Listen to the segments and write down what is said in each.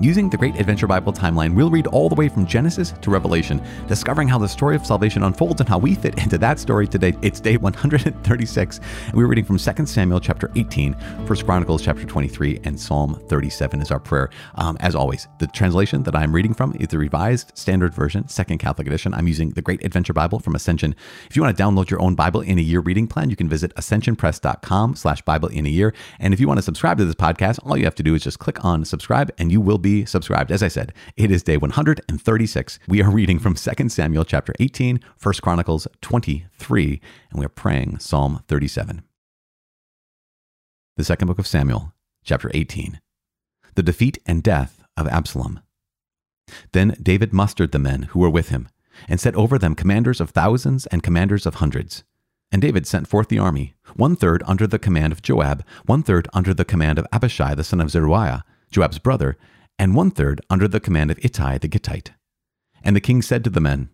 Using the Great Adventure Bible timeline, we'll read all the way from Genesis to Revelation, discovering how the story of salvation unfolds and how we fit into that story today. It's day 136, and we're reading from 2 Samuel chapter 18, 1 Chronicles chapter 23, and Psalm 37 is our prayer. Um, as always, the translation that I'm reading from is the Revised Standard Version, Second Catholic Edition. I'm using the Great Adventure Bible from Ascension. If you want to download your own Bible in a Year reading plan, you can visit ascensionpress.com slash Bible in a Year. And if you want to subscribe to this podcast, all you have to do is just click on subscribe and you will be subscribed. As I said, it is day 136. We are reading from 2 Samuel chapter 18, 1 Chronicles 23, and we are praying Psalm 37. The second book of Samuel, chapter 18. The defeat and death of Absalom. Then David mustered the men who were with him, and set over them commanders of thousands and commanders of hundreds. And David sent forth the army, one third under the command of Joab, one third under the command of Abishai the son of Zeruiah, Joab's brother, and one third under the command of Ittai the Gittite. And the king said to the men,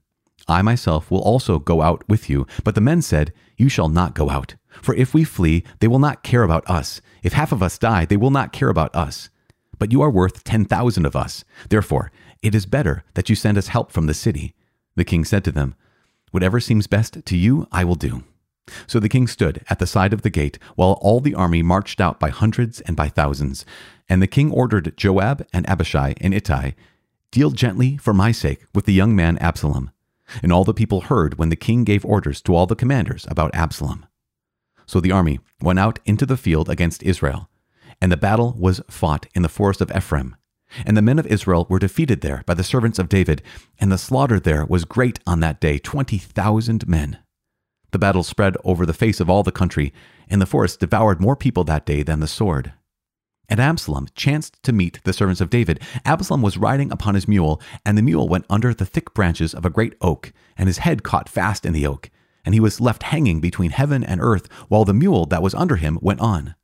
I myself will also go out with you. But the men said, You shall not go out. For if we flee, they will not care about us. If half of us die, they will not care about us. But you are worth ten thousand of us. Therefore, it is better that you send us help from the city. The king said to them, Whatever seems best to you, I will do. So the king stood at the side of the gate, while all the army marched out by hundreds and by thousands. And the king ordered Joab and Abishai and Ittai, Deal gently for my sake with the young man Absalom. And all the people heard when the king gave orders to all the commanders about Absalom. So the army went out into the field against Israel, and the battle was fought in the forest of Ephraim. And the men of Israel were defeated there by the servants of David, and the slaughter there was great on that day, twenty thousand men. The battle spread over the face of all the country, and the forest devoured more people that day than the sword. And Absalom chanced to meet the servants of David. Absalom was riding upon his mule, and the mule went under the thick branches of a great oak, and his head caught fast in the oak, and he was left hanging between heaven and earth, while the mule that was under him went on.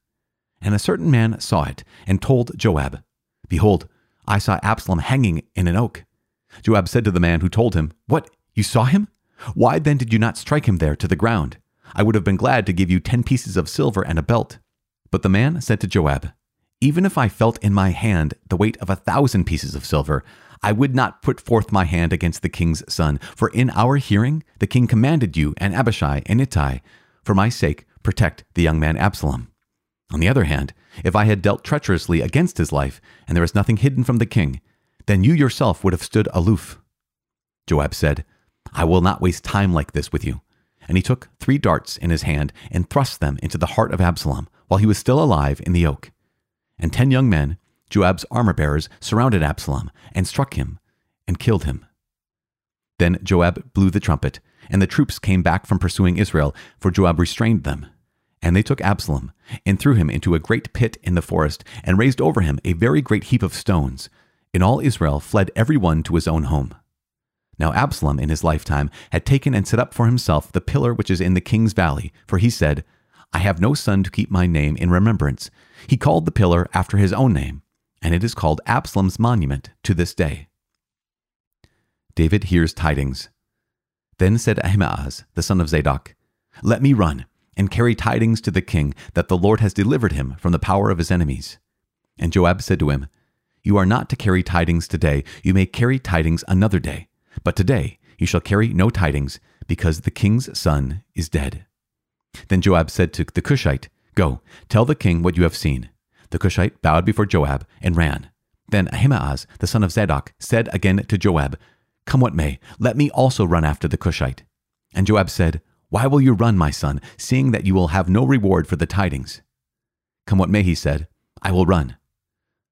And a certain man saw it, and told Joab, Behold, I saw Absalom hanging in an oak. Joab said to the man who told him, What, you saw him? Why then did you not strike him there to the ground? I would have been glad to give you ten pieces of silver and a belt. But the man said to Joab, even if I felt in my hand the weight of a thousand pieces of silver, I would not put forth my hand against the king's son. For in our hearing the king commanded you and Abishai and Ittai, for my sake, protect the young man Absalom. On the other hand, if I had dealt treacherously against his life, and there was nothing hidden from the king, then you yourself would have stood aloof. Joab said, I will not waste time like this with you. And he took three darts in his hand and thrust them into the heart of Absalom while he was still alive in the oak. And ten young men, Joab's armor bearers, surrounded Absalom and struck him and killed him. Then Joab blew the trumpet, and the troops came back from pursuing Israel, for Joab restrained them. And they took Absalom, and threw him into a great pit in the forest, and raised over him a very great heap of stones. And all Israel fled every one to his own home. Now Absalom in his lifetime had taken and set up for himself the pillar which is in the king's valley, for he said, I have no son to keep my name in remembrance. He called the pillar after his own name, and it is called Absalom's monument to this day. David hears tidings. Then said Ahimaaz, the son of Zadok, Let me run and carry tidings to the king that the Lord has delivered him from the power of his enemies. And Joab said to him, You are not to carry tidings today, you may carry tidings another day. But today you shall carry no tidings, because the king's son is dead. Then Joab said to the Cushite, Go, tell the king what you have seen. The Cushite bowed before Joab and ran. Then Ahimaaz, the son of Zadok, said again to Joab, Come what may, let me also run after the Cushite. And Joab said, Why will you run, my son, seeing that you will have no reward for the tidings? Come what may, he said, I will run.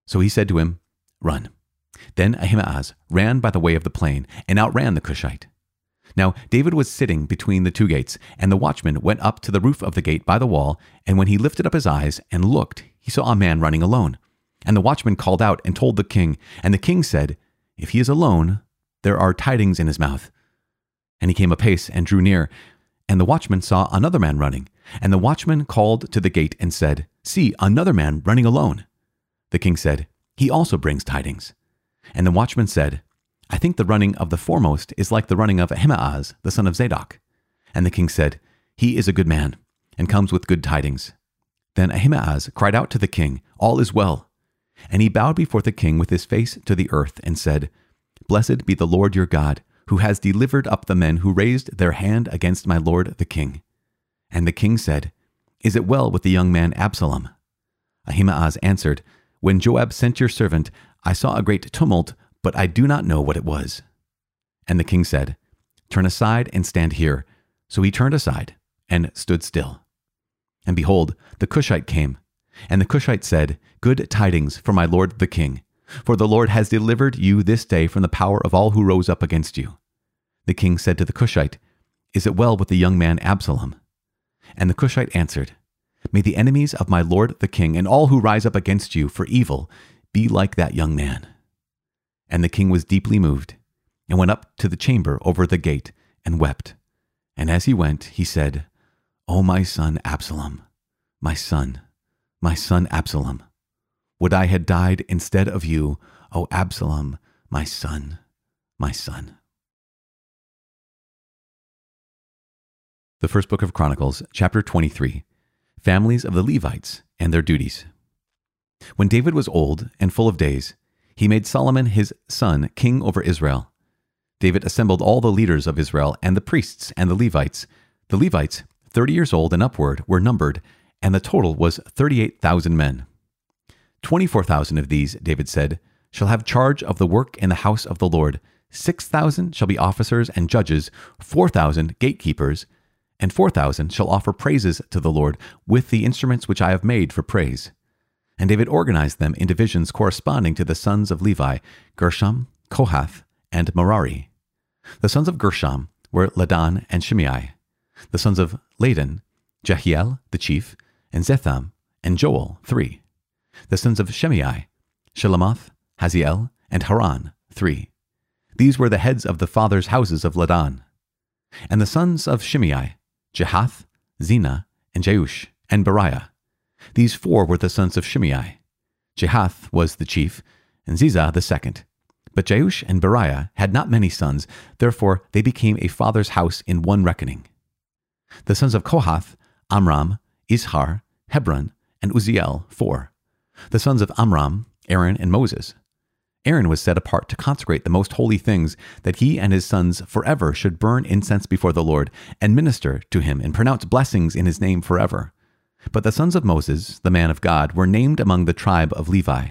So he said to him, Run. Then Ahimaaz ran by the way of the plain and outran the Cushite. Now David was sitting between the two gates, and the watchman went up to the roof of the gate by the wall, and when he lifted up his eyes and looked, he saw a man running alone. And the watchman called out and told the king, and the king said, If he is alone, there are tidings in his mouth. And he came apace and drew near, and the watchman saw another man running, and the watchman called to the gate and said, See, another man running alone. The king said, He also brings tidings. And the watchman said, I think the running of the foremost is like the running of Ahimaaz, the son of Zadok. And the king said, He is a good man, and comes with good tidings. Then Ahimaaz cried out to the king, All is well. And he bowed before the king with his face to the earth, and said, Blessed be the Lord your God, who has delivered up the men who raised their hand against my lord the king. And the king said, Is it well with the young man Absalom? Ahimaaz answered, When Joab sent your servant, I saw a great tumult, but I do not know what it was. And the king said, Turn aside and stand here. So he turned aside and stood still. And behold, the Cushite came. And the Cushite said, Good tidings for my lord the king, for the Lord has delivered you this day from the power of all who rose up against you. The king said to the Cushite, Is it well with the young man Absalom? And the Cushite answered, May the enemies of my lord the king and all who rise up against you for evil be like that young man. And the king was deeply moved, and went up to the chamber over the gate, and wept. And as he went, he said, O my son Absalom, my son, my son Absalom, would I had died instead of you, O Absalom, my son, my son. The first book of Chronicles, chapter 23 Families of the Levites and their duties. When David was old and full of days, he made Solomon his son king over Israel. David assembled all the leaders of Israel and the priests and the Levites. The Levites, 30 years old and upward, were numbered, and the total was 38,000 men. 24,000 of these, David said, shall have charge of the work in the house of the Lord. 6,000 shall be officers and judges, 4,000 gatekeepers, and 4,000 shall offer praises to the Lord with the instruments which I have made for praise. And David organized them in divisions corresponding to the sons of Levi Gershom, Kohath, and Merari. The sons of Gershom were Ladan and Shimei. The sons of Ladan, Jehiel, the chief, and Zetham, and Joel, three. The sons of Shimei, Shelomoth, Haziel, and Haran, three. These were the heads of the fathers' houses of Ladan. And the sons of Shimei, Jehath, Zina, and Jeush, and Beriah. These four were the sons of Shimei. Jehath was the chief, and Ziza the second. But Jeush and Beriah had not many sons, therefore they became a father's house in one reckoning. The sons of Kohath, Amram, Izhar, Hebron, and Uzziel, four. The sons of Amram, Aaron, and Moses. Aaron was set apart to consecrate the most holy things, that he and his sons forever should burn incense before the Lord, and minister to him, and pronounce blessings in his name forever. But the sons of Moses, the man of God, were named among the tribe of Levi.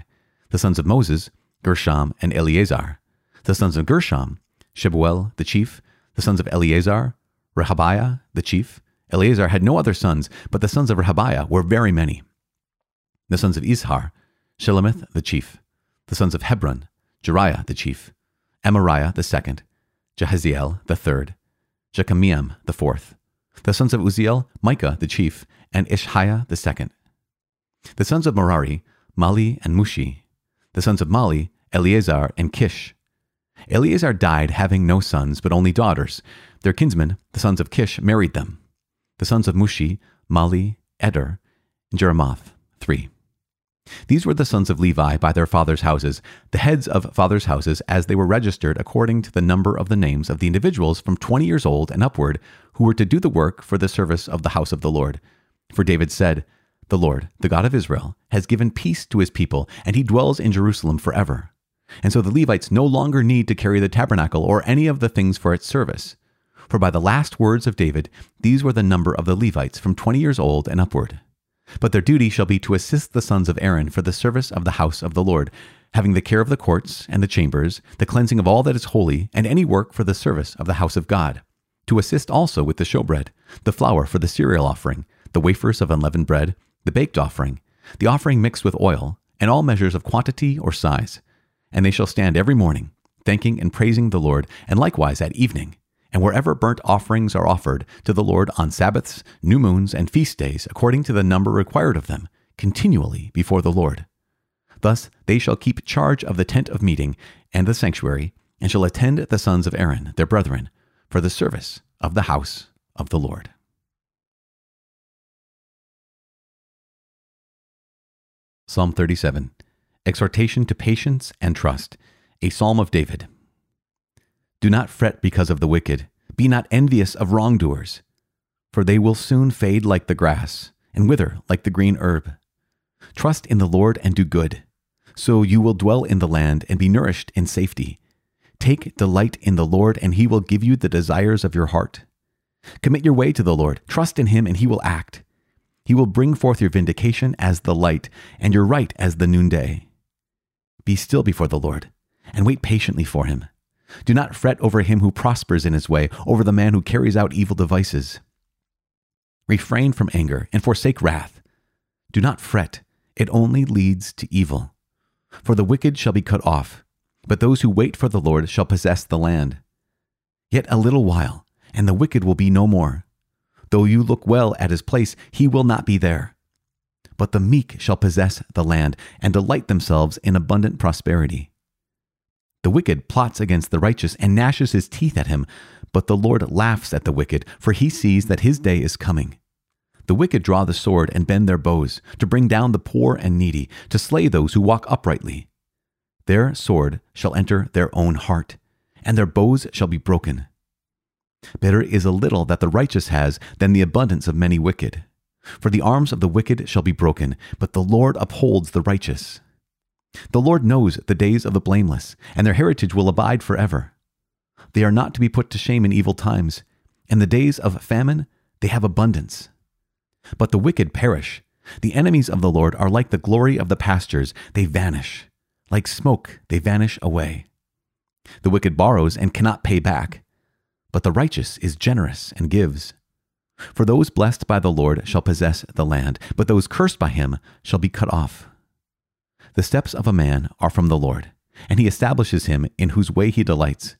The sons of Moses, Gershom and Eleazar. The sons of Gershom, Shebuel the chief. The sons of Eleazar, Rehabiah the chief. Eleazar had no other sons, but the sons of Rehabiah were very many. The sons of Izhar, Shelomith the chief. The sons of Hebron, Jeriah the chief. Amariah the second. Jahaziel the third. Jekameam the fourth. The sons of Uzziel, Micah the chief, and Isshiah the second. The sons of Merari, Mahli and Mushi. The sons of Mahli, Eleazar and Kish. Eleazar died having no sons, but only daughters. Their kinsmen, the sons of Kish, married them. The sons of Mushi, Mahli, Eder, and Jeremoth, three. These were the sons of Levi by their fathers' houses, the heads of fathers' houses, as they were registered according to the number of the names of the individuals from twenty years old and upward, who were to do the work for the service of the house of the Lord. For David said, The Lord, the God of Israel, has given peace to his people, and he dwells in Jerusalem forever. And so the Levites no longer need to carry the tabernacle or any of the things for its service. For by the last words of David, these were the number of the Levites from twenty years old and upward. But their duty shall be to assist the sons of Aaron for the service of the house of the Lord, having the care of the courts and the chambers, the cleansing of all that is holy, and any work for the service of the house of God. To assist also with the showbread, the flour for the cereal offering, the wafers of unleavened bread, the baked offering, the offering mixed with oil, and all measures of quantity or size and they shall stand every morning, thanking and praising the Lord, and likewise at evening. And wherever burnt offerings are offered to the Lord on Sabbaths, new moons, and feast days, according to the number required of them, continually before the Lord. Thus they shall keep charge of the tent of meeting and the sanctuary, and shall attend the sons of Aaron, their brethren, for the service of the house of the Lord. Psalm 37 Exhortation to Patience and Trust, a Psalm of David. Do not fret because of the wicked, be not envious of wrongdoers, for they will soon fade like the grass and wither like the green herb. Trust in the Lord and do good, so you will dwell in the land and be nourished in safety. Take delight in the Lord, and he will give you the desires of your heart. Commit your way to the Lord, trust in him, and he will act. He will bring forth your vindication as the light, and your right as the noonday. Be still before the Lord, and wait patiently for him. Do not fret over him who prospers in his way, over the man who carries out evil devices. Refrain from anger and forsake wrath. Do not fret, it only leads to evil. For the wicked shall be cut off, but those who wait for the Lord shall possess the land. Yet a little while, and the wicked will be no more. Though you look well at his place, he will not be there. But the meek shall possess the land and delight themselves in abundant prosperity. The wicked plots against the righteous and gnashes his teeth at him, but the Lord laughs at the wicked, for he sees that his day is coming. The wicked draw the sword and bend their bows, to bring down the poor and needy, to slay those who walk uprightly. Their sword shall enter their own heart, and their bows shall be broken. Better is a little that the righteous has than the abundance of many wicked. For the arms of the wicked shall be broken, but the Lord upholds the righteous. The Lord knows the days of the blameless, and their heritage will abide forever. They are not to be put to shame in evil times. In the days of famine, they have abundance. But the wicked perish. The enemies of the Lord are like the glory of the pastures, they vanish. Like smoke, they vanish away. The wicked borrows and cannot pay back, but the righteous is generous and gives. For those blessed by the Lord shall possess the land, but those cursed by him shall be cut off. The steps of a man are from the Lord, and he establishes him in whose way he delights.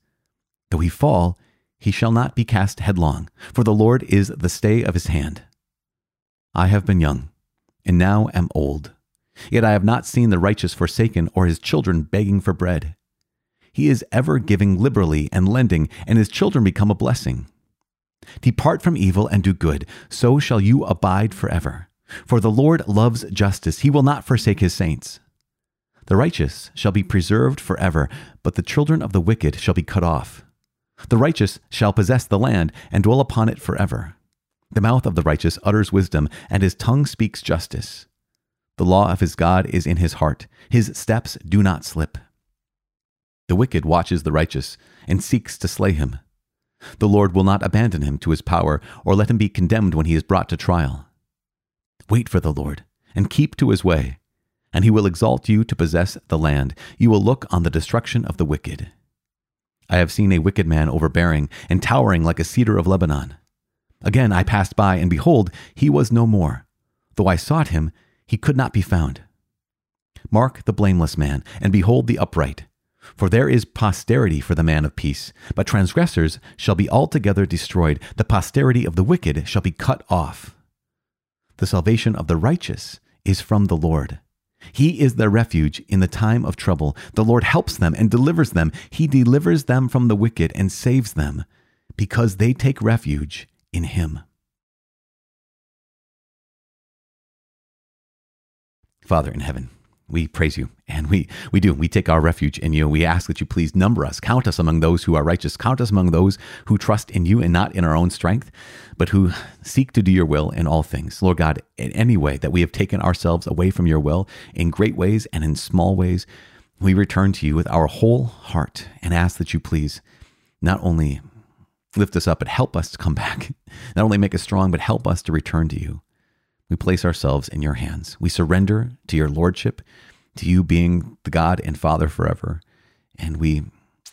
Though he fall, he shall not be cast headlong, for the Lord is the stay of his hand. I have been young, and now am old. Yet I have not seen the righteous forsaken or his children begging for bread. He is ever giving liberally and lending, and his children become a blessing. Depart from evil and do good, so shall you abide forever. For the Lord loves justice, he will not forsake his saints. The righteous shall be preserved forever, but the children of the wicked shall be cut off. The righteous shall possess the land and dwell upon it forever. The mouth of the righteous utters wisdom, and his tongue speaks justice. The law of his God is in his heart, his steps do not slip. The wicked watches the righteous and seeks to slay him. The Lord will not abandon him to his power or let him be condemned when he is brought to trial. Wait for the Lord and keep to his way, and he will exalt you to possess the land. You will look on the destruction of the wicked. I have seen a wicked man overbearing and towering like a cedar of Lebanon. Again I passed by, and behold, he was no more. Though I sought him, he could not be found. Mark the blameless man, and behold the upright. For there is posterity for the man of peace, but transgressors shall be altogether destroyed. The posterity of the wicked shall be cut off. The salvation of the righteous is from the Lord. He is their refuge in the time of trouble. The Lord helps them and delivers them. He delivers them from the wicked and saves them, because they take refuge in Him. Father in heaven, we praise you and we, we do. We take our refuge in you. We ask that you please number us, count us among those who are righteous, count us among those who trust in you and not in our own strength, but who seek to do your will in all things. Lord God, in any way that we have taken ourselves away from your will, in great ways and in small ways, we return to you with our whole heart and ask that you please not only lift us up, but help us to come back. Not only make us strong, but help us to return to you. We place ourselves in your hands. We surrender to your lordship, to you being the God and Father forever. And we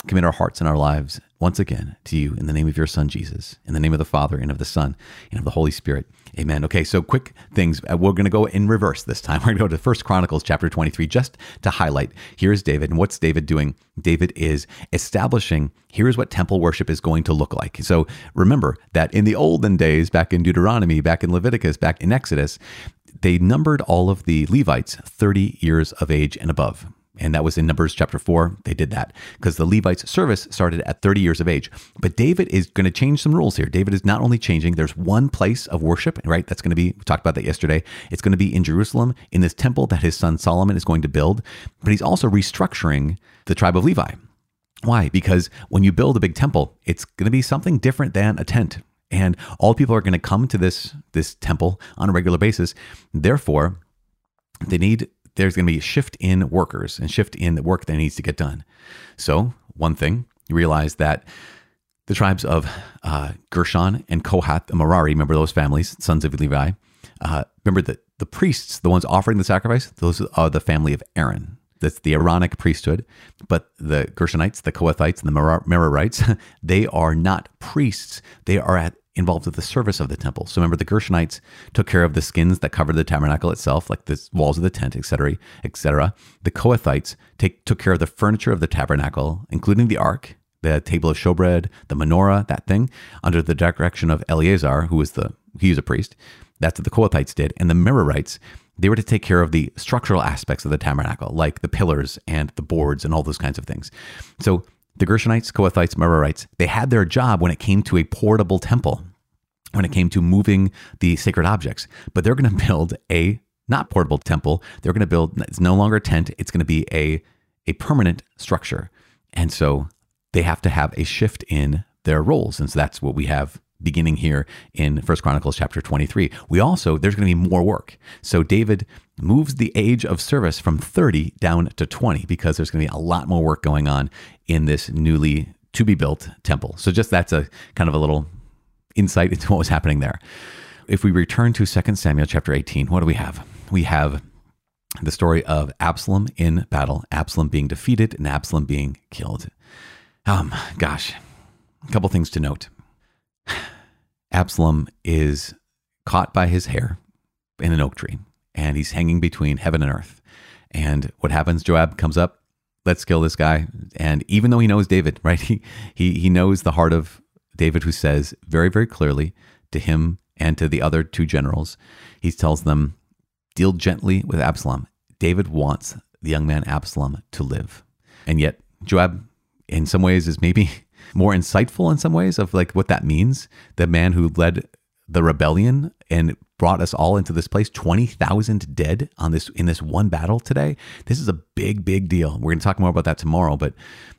commit our hearts and our lives once again to you in the name of your Son, Jesus, in the name of the Father and of the Son and of the Holy Spirit. Amen. Okay, so quick things. Uh, we're going to go in reverse this time. We're going to go to First Chronicles chapter 23 just to highlight here's David. And what's David doing? David is establishing here's what temple worship is going to look like. So remember that in the olden days, back in Deuteronomy, back in Leviticus, back in Exodus, they numbered all of the Levites 30 years of age and above. And that was in Numbers chapter 4. They did that because the Levites' service started at 30 years of age. But David is going to change some rules here. David is not only changing, there's one place of worship, right? That's going to be, we talked about that yesterday. It's going to be in Jerusalem in this temple that his son Solomon is going to build. But he's also restructuring the tribe of Levi. Why? Because when you build a big temple, it's going to be something different than a tent. and all people are going to come to this this temple on a regular basis. Therefore, they need there's going to be a shift in workers and shift in the work that needs to get done. So, one thing you realize that the tribes of uh, Gershon and Kohath and Merari, remember those families, sons of Levi. Uh, remember that the priests, the ones offering the sacrifice, those are the family of Aaron. That's the Aaronic priesthood. But the Gershonites, the Kohathites, and the Merarites, they are not priests. They are at, involved with the service of the temple. So remember, the Gershonites took care of the skins that covered the tabernacle itself, like the walls of the tent, etc., etc. The Kohathites take, took care of the furniture of the tabernacle, including the ark, the table of showbread, the menorah, that thing, under the direction of Eleazar, who was the he was a priest. That's what the Kohathites did, and the Merarites they were to take care of the structural aspects of the tabernacle, like the pillars and the boards and all those kinds of things. So the Gershonites, Kohathites, Merarites, they had their job when it came to a portable temple, when it came to moving the sacred objects. But they're going to build a not portable temple. They're going to build, it's no longer a tent, it's going to be a, a permanent structure. And so they have to have a shift in their roles. And so that's what we have beginning here in First Chronicles chapter 23. We also, there's going to be more work. So David moves the age of service from 30 down to 20 because there's going to be a lot more work going on in this newly to be built temple. So just that's a kind of a little insight into what was happening there. If we return to 2 Samuel chapter 18, what do we have? We have the story of Absalom in battle, Absalom being defeated and Absalom being killed. Um, gosh, a couple things to note. Absalom is caught by his hair in an oak tree, and he's hanging between heaven and earth. And what happens? Joab comes up, let's kill this guy. And even though he knows David, right? He he he knows the heart of David, who says very very clearly to him and to the other two generals, he tells them, "Deal gently with Absalom. David wants the young man Absalom to live." And yet Joab, in some ways, is maybe more insightful in some ways of like what that means. The man who led the rebellion and brought us all into this place 20,000 dead on this in this one battle today. This is a big big deal. We're going to talk more about that tomorrow but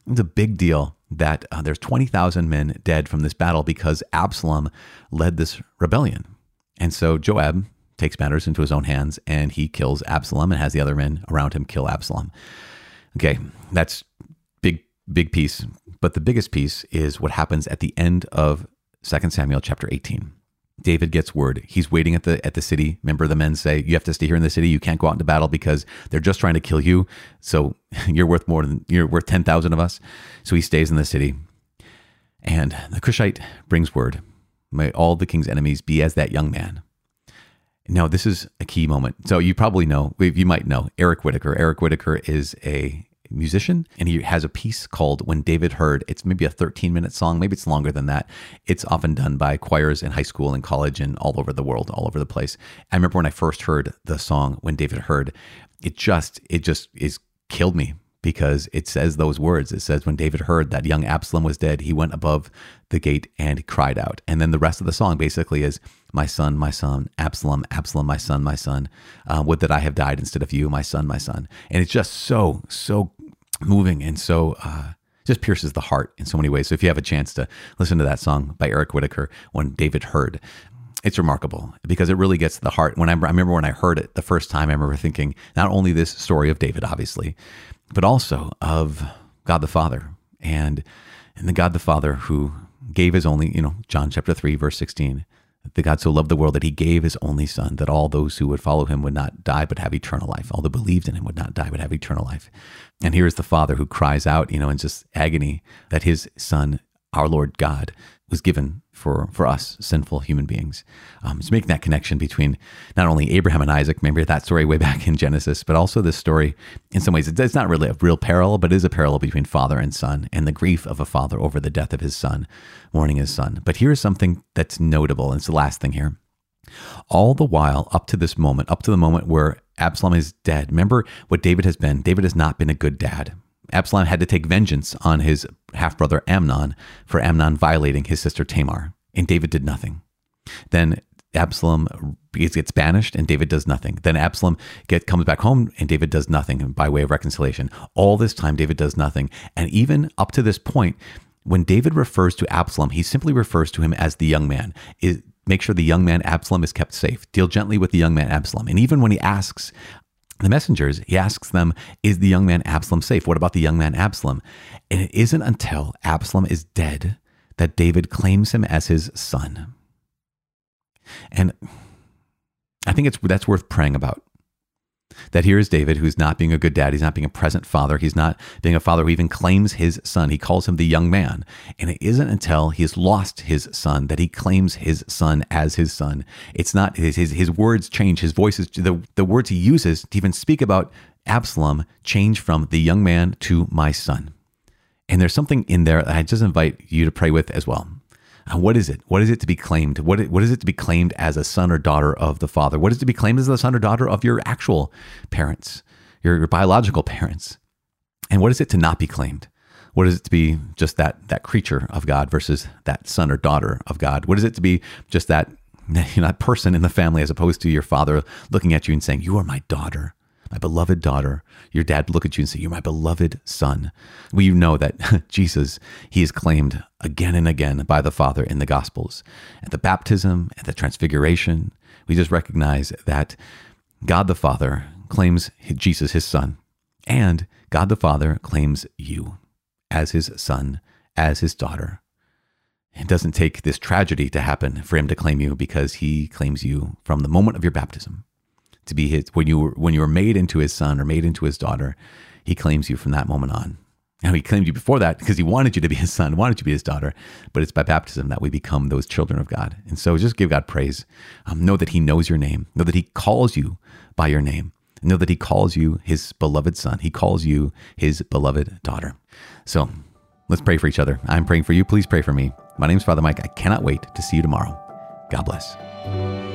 it's a big deal that uh, there's 20,000 men dead from this battle because Absalom led this rebellion. And so Joab takes matters into his own hands and he kills Absalom and has the other men around him kill Absalom. Okay that's big piece but the biggest piece is what happens at the end of 2 Samuel chapter 18. David gets word. He's waiting at the at the city. Remember the men say, "You have to stay here in the city. You can't go out into battle because they're just trying to kill you. So you're worth more than you're worth 10,000 of us." So he stays in the city. And the Cushite brings word, "May all the king's enemies be as that young man." Now, this is a key moment. So you probably know, you might know Eric Whitacre. Eric Whitacre is a musician, and he has a piece called When David Heard. It's maybe a 13 minute song, maybe it's longer than that. It's often done by choirs in high school and college and all over the world, all over the place. I remember when I first heard the song When David Heard, it just, it just is killed me because it says those words. It says, When David heard that young Absalom was dead, he went above the gate and cried out. And then the rest of the song basically is, My son, my son, Absalom, Absalom, my son, my son. Uh, would that I have died instead of you, my son, my son. And it's just so, so moving and so uh, just pierces the heart in so many ways. So if you have a chance to listen to that song by Eric Whitacre, when David heard, it's remarkable because it really gets to the heart. When I, I remember when I heard it the first time, I remember thinking not only this story of David, obviously, but also of God the Father and and the God the Father who gave his only, you know, John chapter 3 verse 16 the God so loved the world that he gave his only son, that all those who would follow him would not die but have eternal life. All that believed in him would not die but have eternal life. And here is the Father who cries out, you know, in just agony that his son, our Lord God, was given for, for us, sinful human beings. Um, it's making that connection between not only Abraham and Isaac, remember that story way back in Genesis, but also this story, in some ways, it's not really a real parallel, but it is a parallel between father and son and the grief of a father over the death of his son, mourning his son. But here's something that's notable, and it's the last thing here. All the while, up to this moment, up to the moment where Absalom is dead, remember what David has been. David has not been a good dad. Absalom had to take vengeance on his half brother Amnon for Amnon violating his sister Tamar, and David did nothing. Then Absalom gets banished and David does nothing. Then Absalom get, comes back home and David does nothing by way of reconciliation. All this time, David does nothing. And even up to this point, when David refers to Absalom, he simply refers to him as the young man. Is make sure the young man Absalom is kept safe. Deal gently with the young man Absalom. And even when he asks the messengers, he asks them, Is the young man Absalom safe? What about the young man Absalom? And it isn't until Absalom is dead that David claims him as his son. And I think it's that's worth praying about. That here is David, who's not being a good dad. He's not being a present father. He's not being a father who even claims his son. He calls him the young man. And it isn't until he has lost his son that he claims his son as his son. It's not his, his, his words change. His voices, the, the words he uses to even speak about Absalom change from the young man to my son. And there's something in there that I just invite you to pray with as well. What is it? What is it to be claimed? What, what is it to be claimed as a son or daughter of the Father? What is it to be claimed as the son or daughter of your actual parents, your, your biological parents? And what is it to not be claimed? What is it to be just that that creature of God versus that son or daughter of God? What is it to be just that you know, that person in the family as opposed to your father looking at you and saying, "You are my daughter." My beloved daughter. Your dad look at you and say, You're my beloved son. We know that Jesus, he is claimed again and again by the Father in the Gospels. At the baptism, at the transfiguration, we just recognize that God the Father claims Jesus, his son, and God the Father claims you as his son, as his daughter. It doesn't take this tragedy to happen for him to claim you because he claims you from the moment of your baptism to be his when you were when you were made into his son or made into his daughter he claims you from that moment on. Now he claimed you before that because he wanted you to be his son wanted you to be his daughter but it's by baptism that we become those children of god. And so just give god praise. Um, know that he knows your name. Know that he calls you by your name. Know that he calls you his beloved son. He calls you his beloved daughter. So let's pray for each other. I'm praying for you. Please pray for me. My name is father mike. I cannot wait to see you tomorrow. God bless